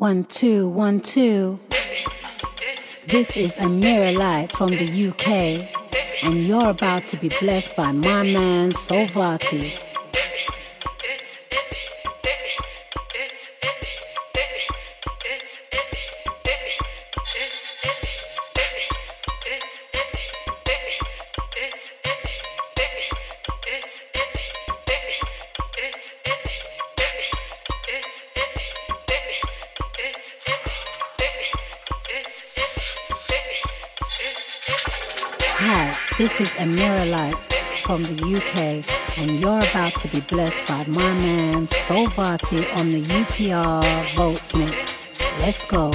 One, two, one, two. This is Amira Light from the UK, and you're about to be blessed by my man Solvati. And you're about to be blessed by my man Solvati on the UPR Volts Mix. Let's go.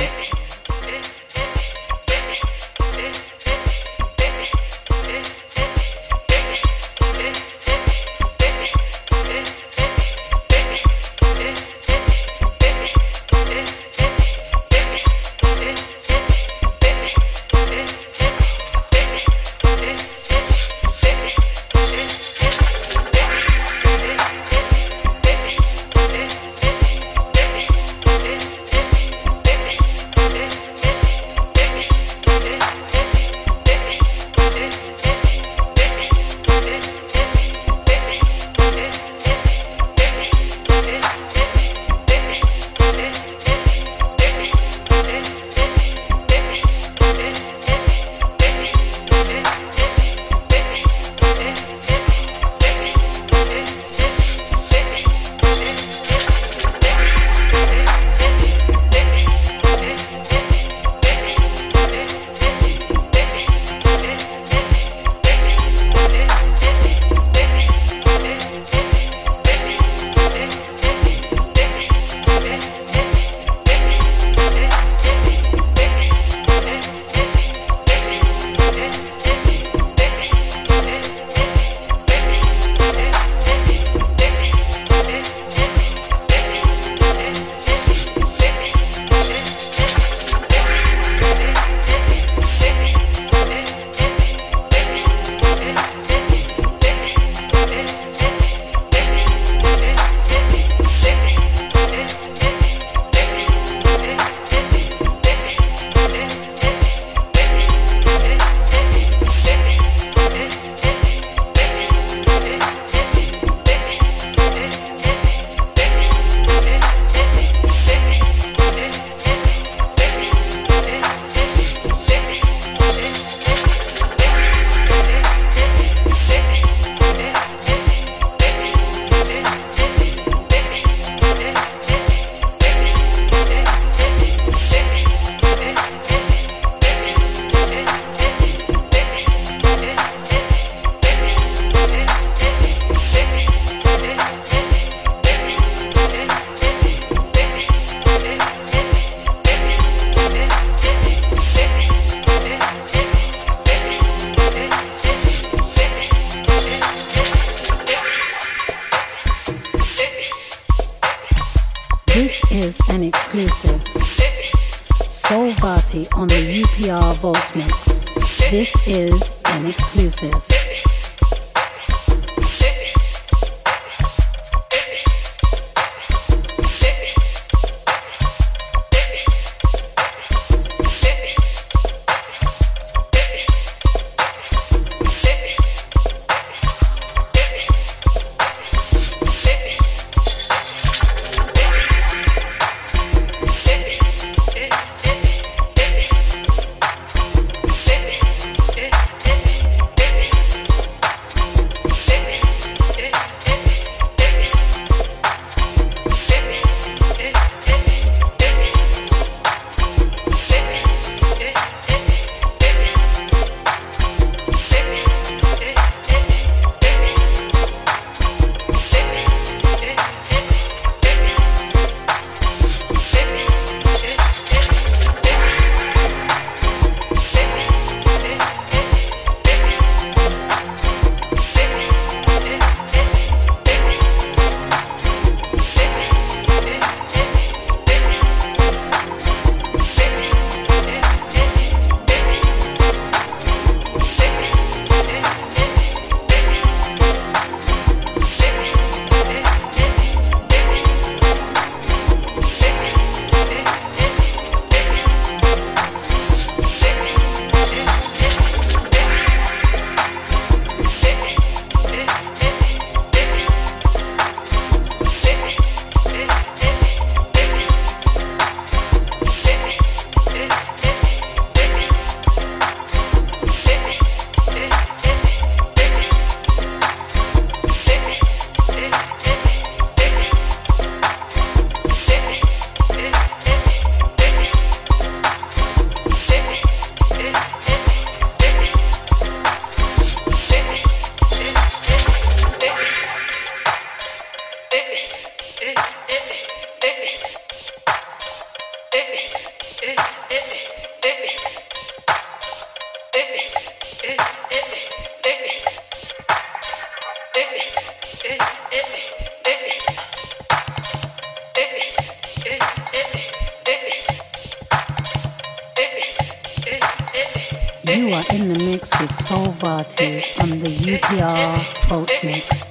You are in the mix with Soul Vati on the UPR Volts Mix.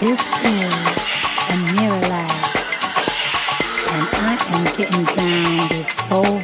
This is a mirror life, and I am getting down with soul.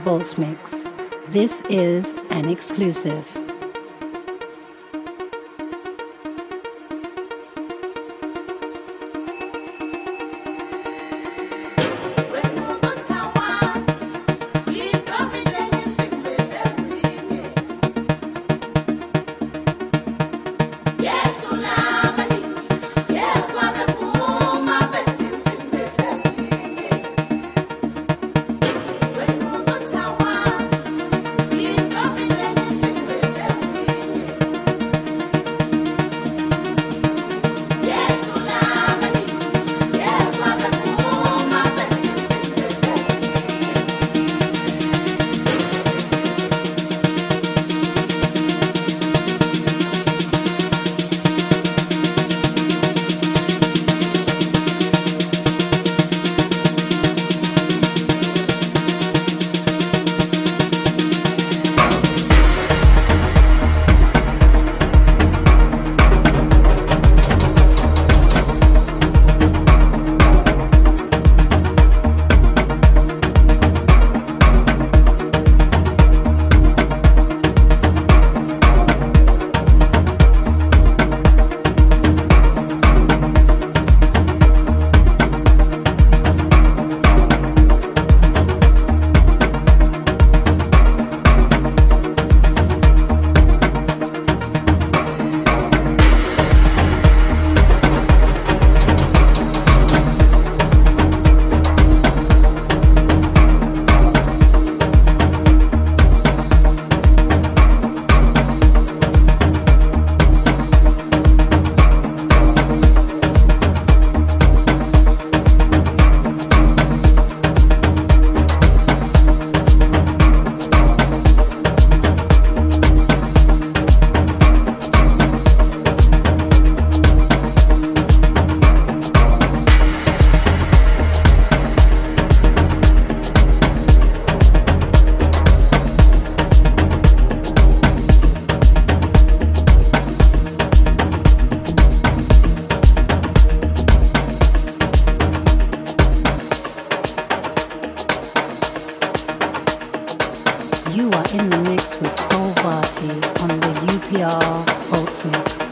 Volts Mix. This is an exclusive. You are in the mix with Soul Party on the UPR Pulse Mix.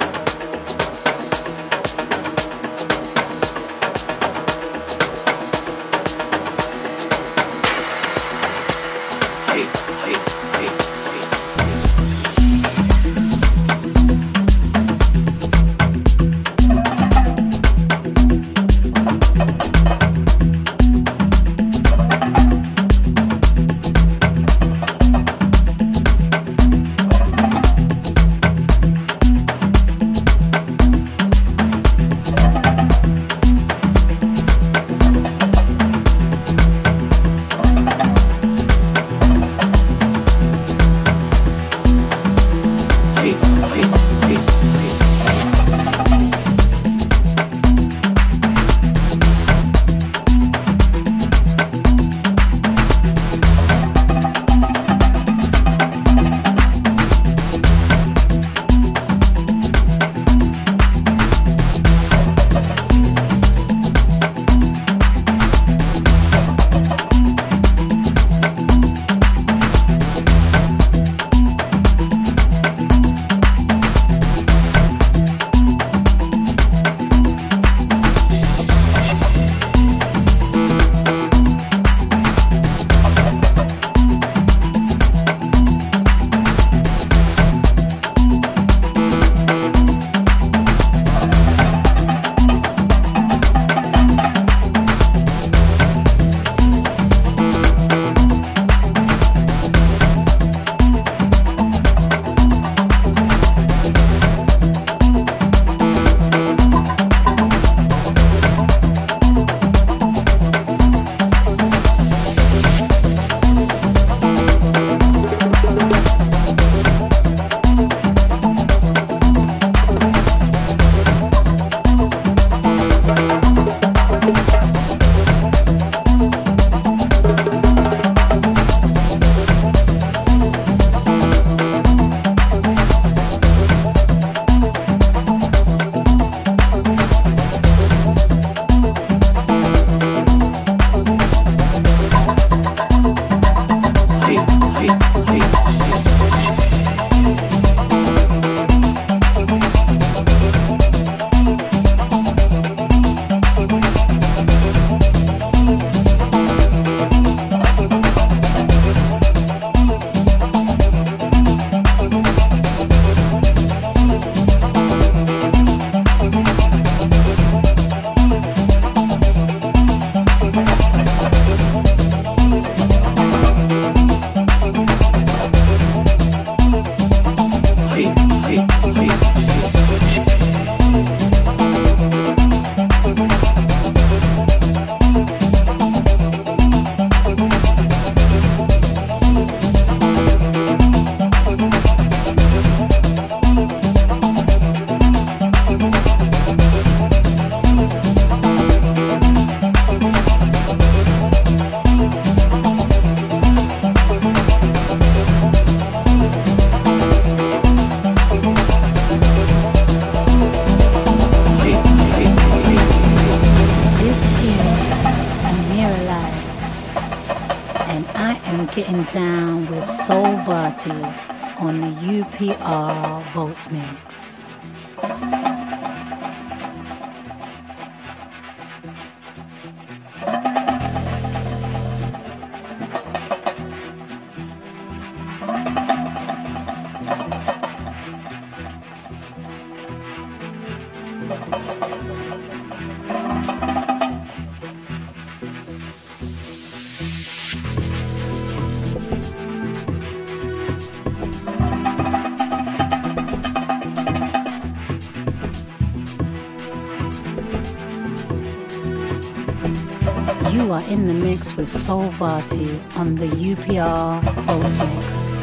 Mix with Soulvati on the UPR Volts Mix.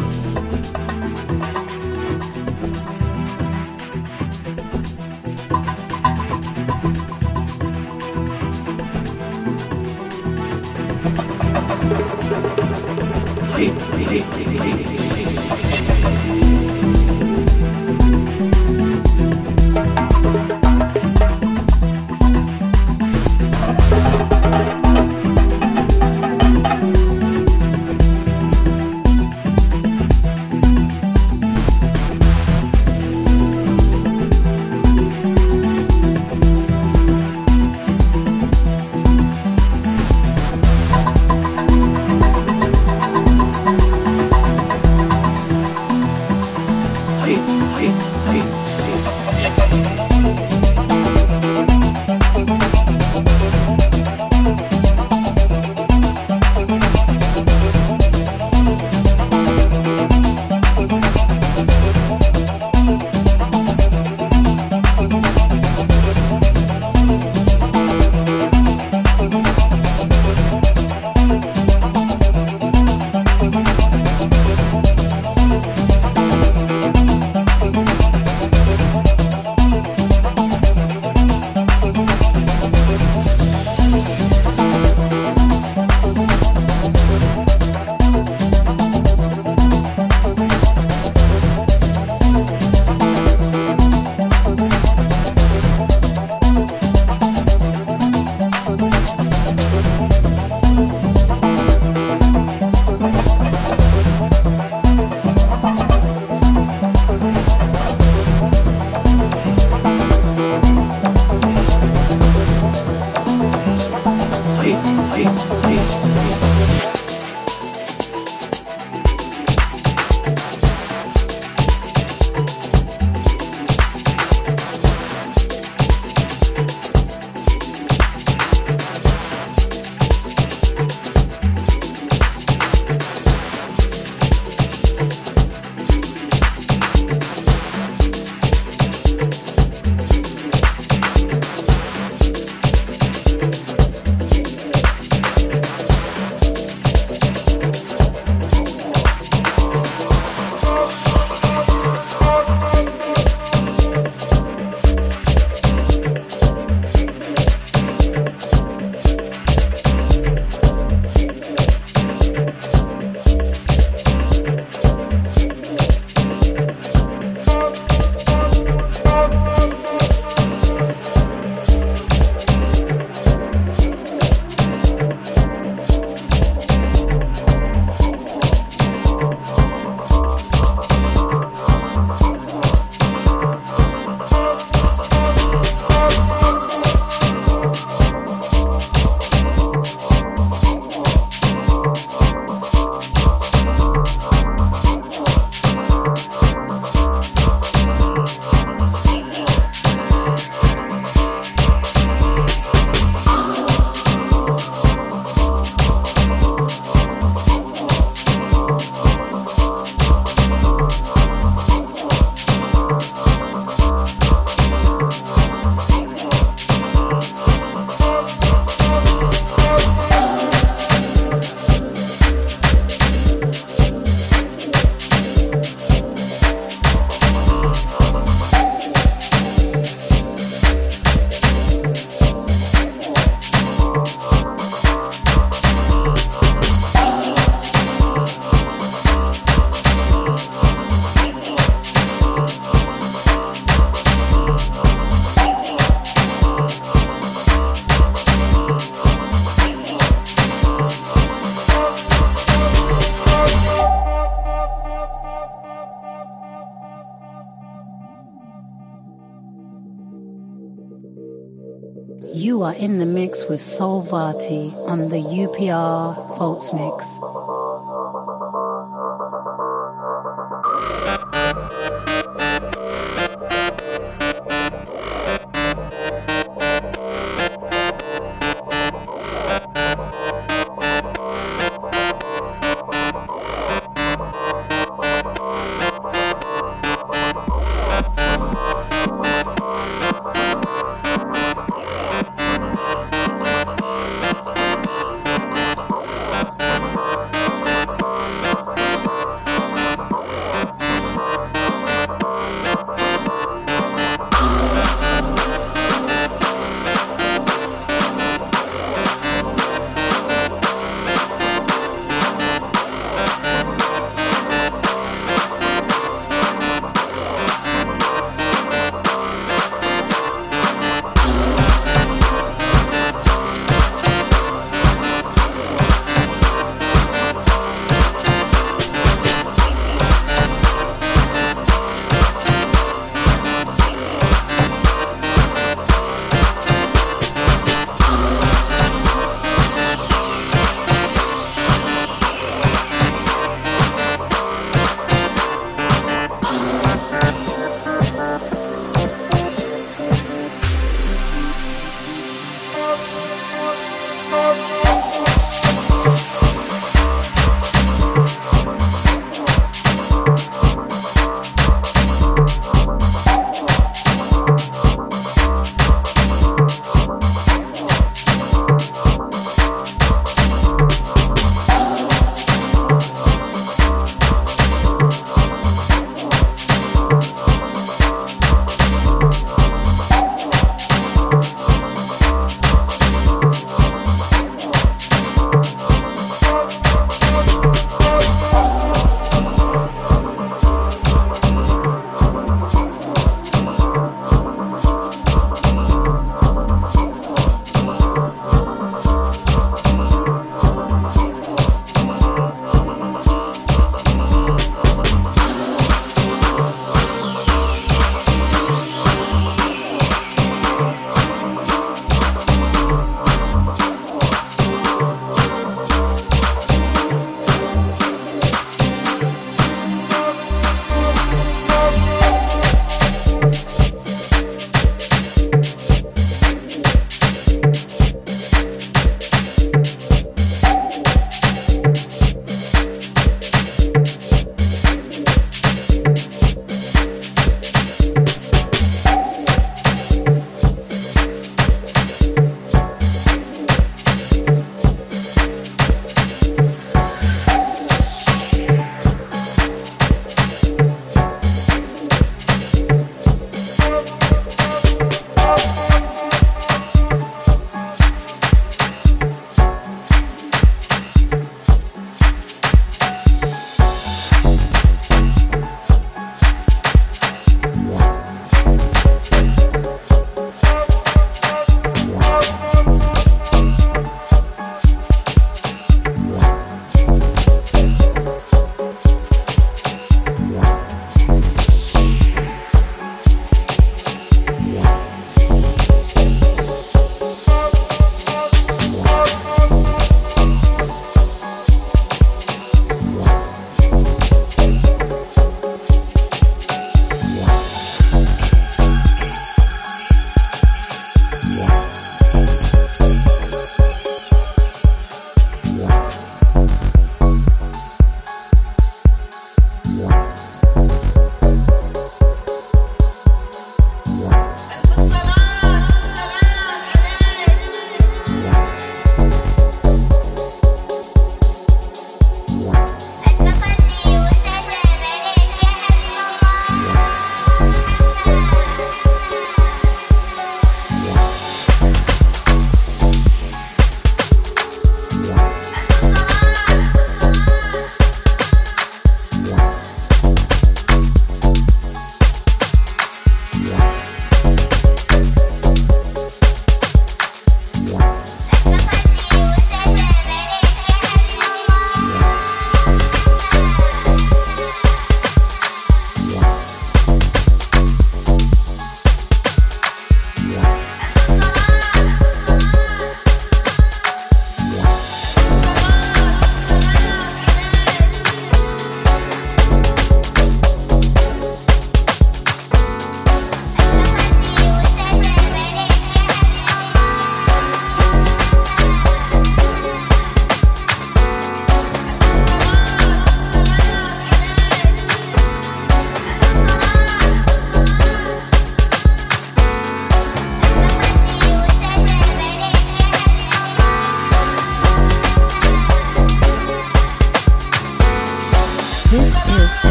With Soul Vati on the UPR Volts Mix.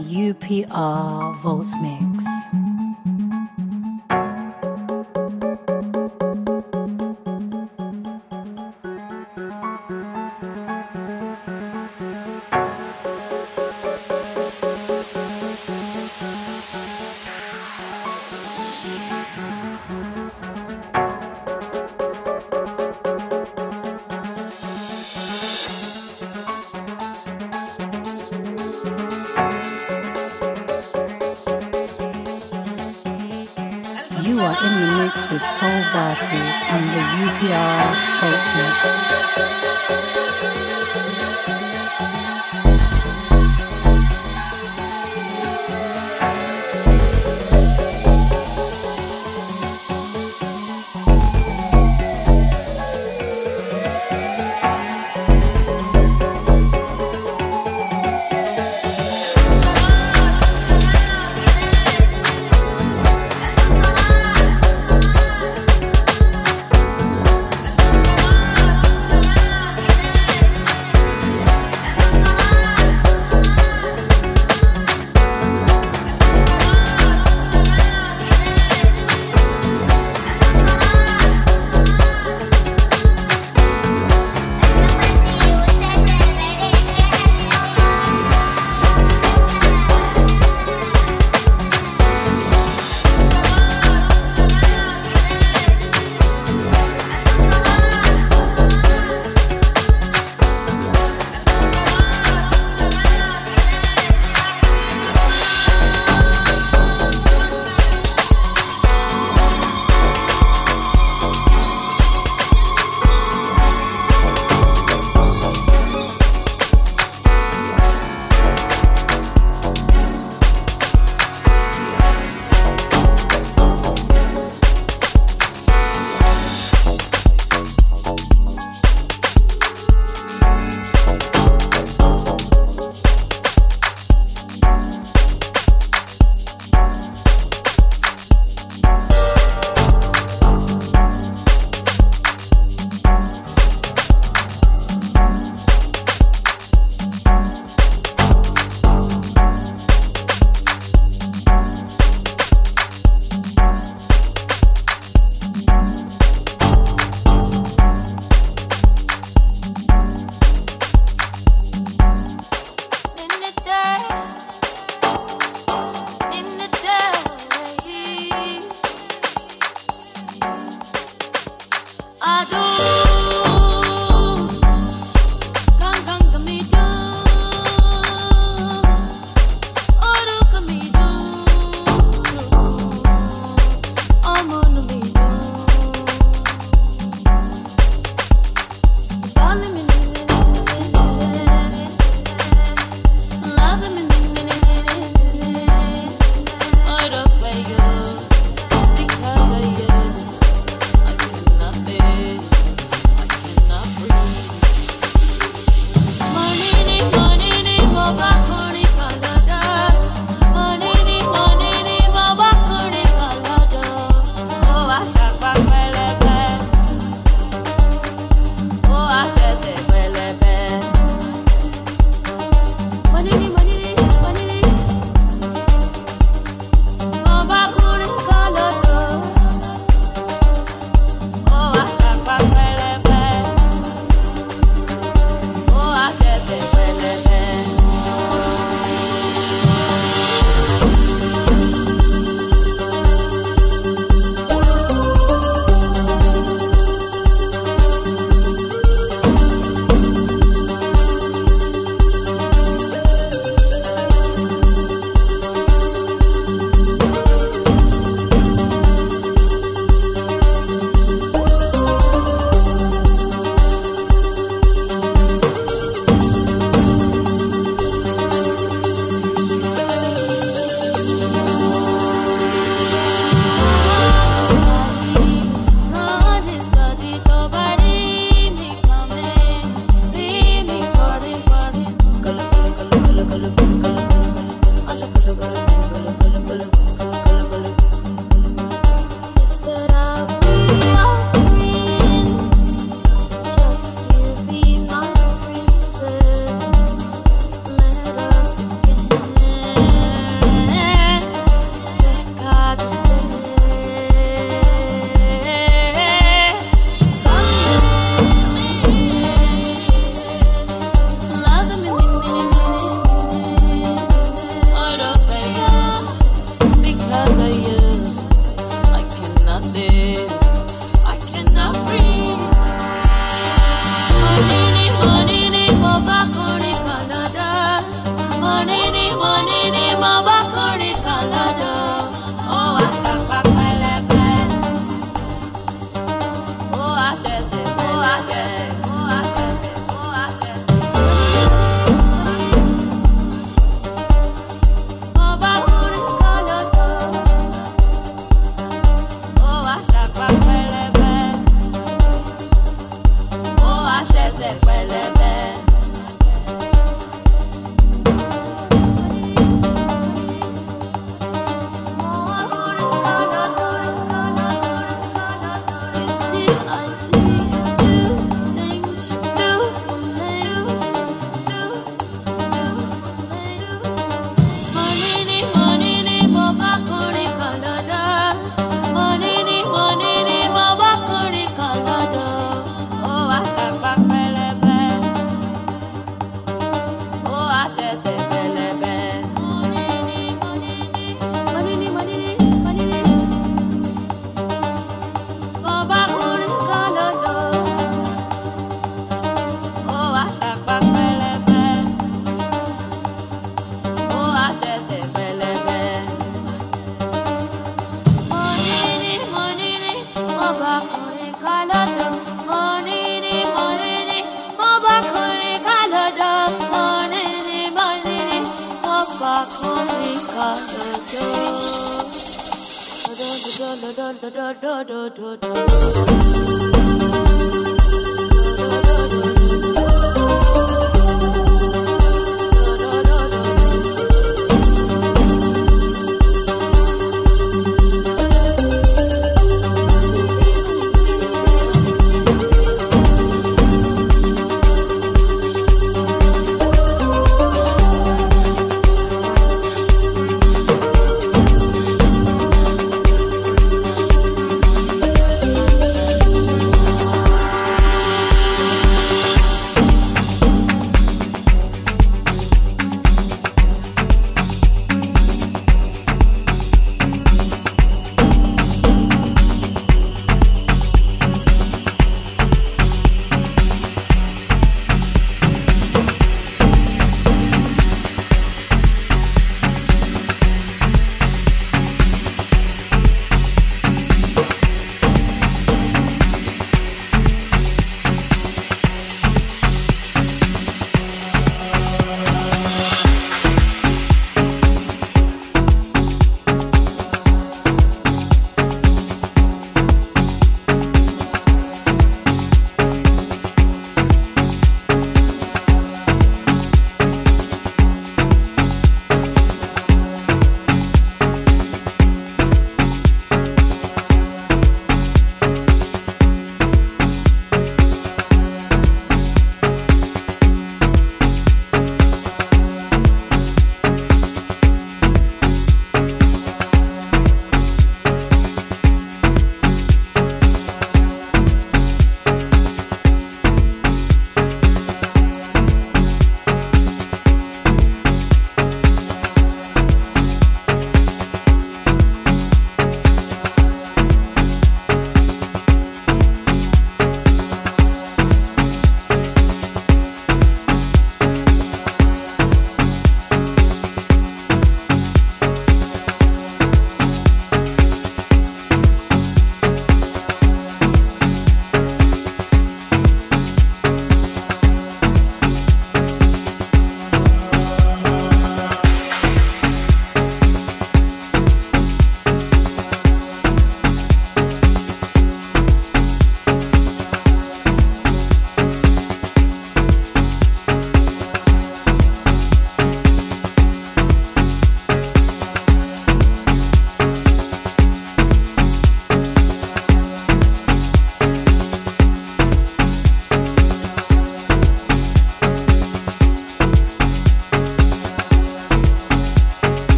UPR Votes Mix.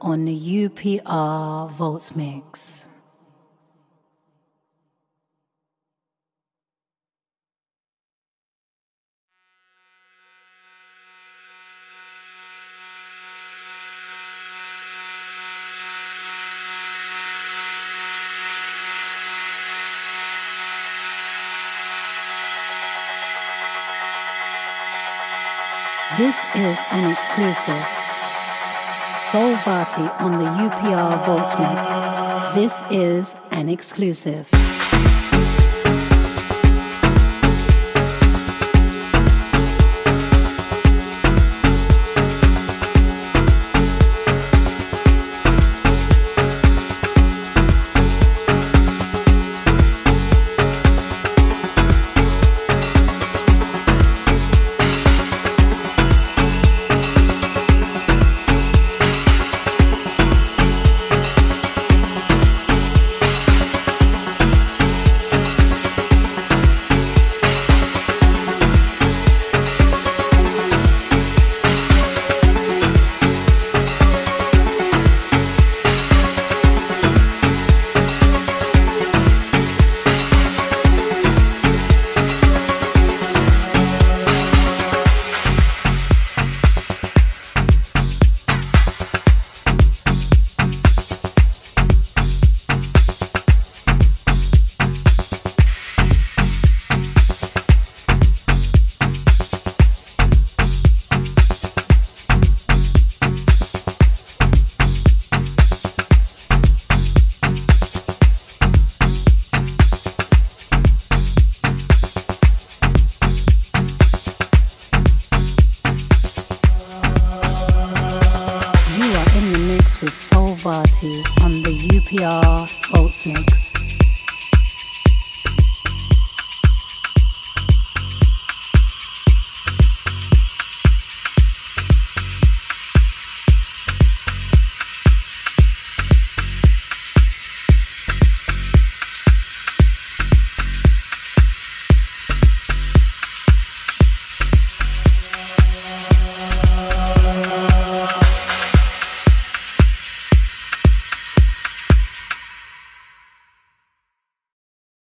On the UPR Volts Mix. This is an exclusive. Soul Vati on the UPR Volts Mix. This is an exclusive.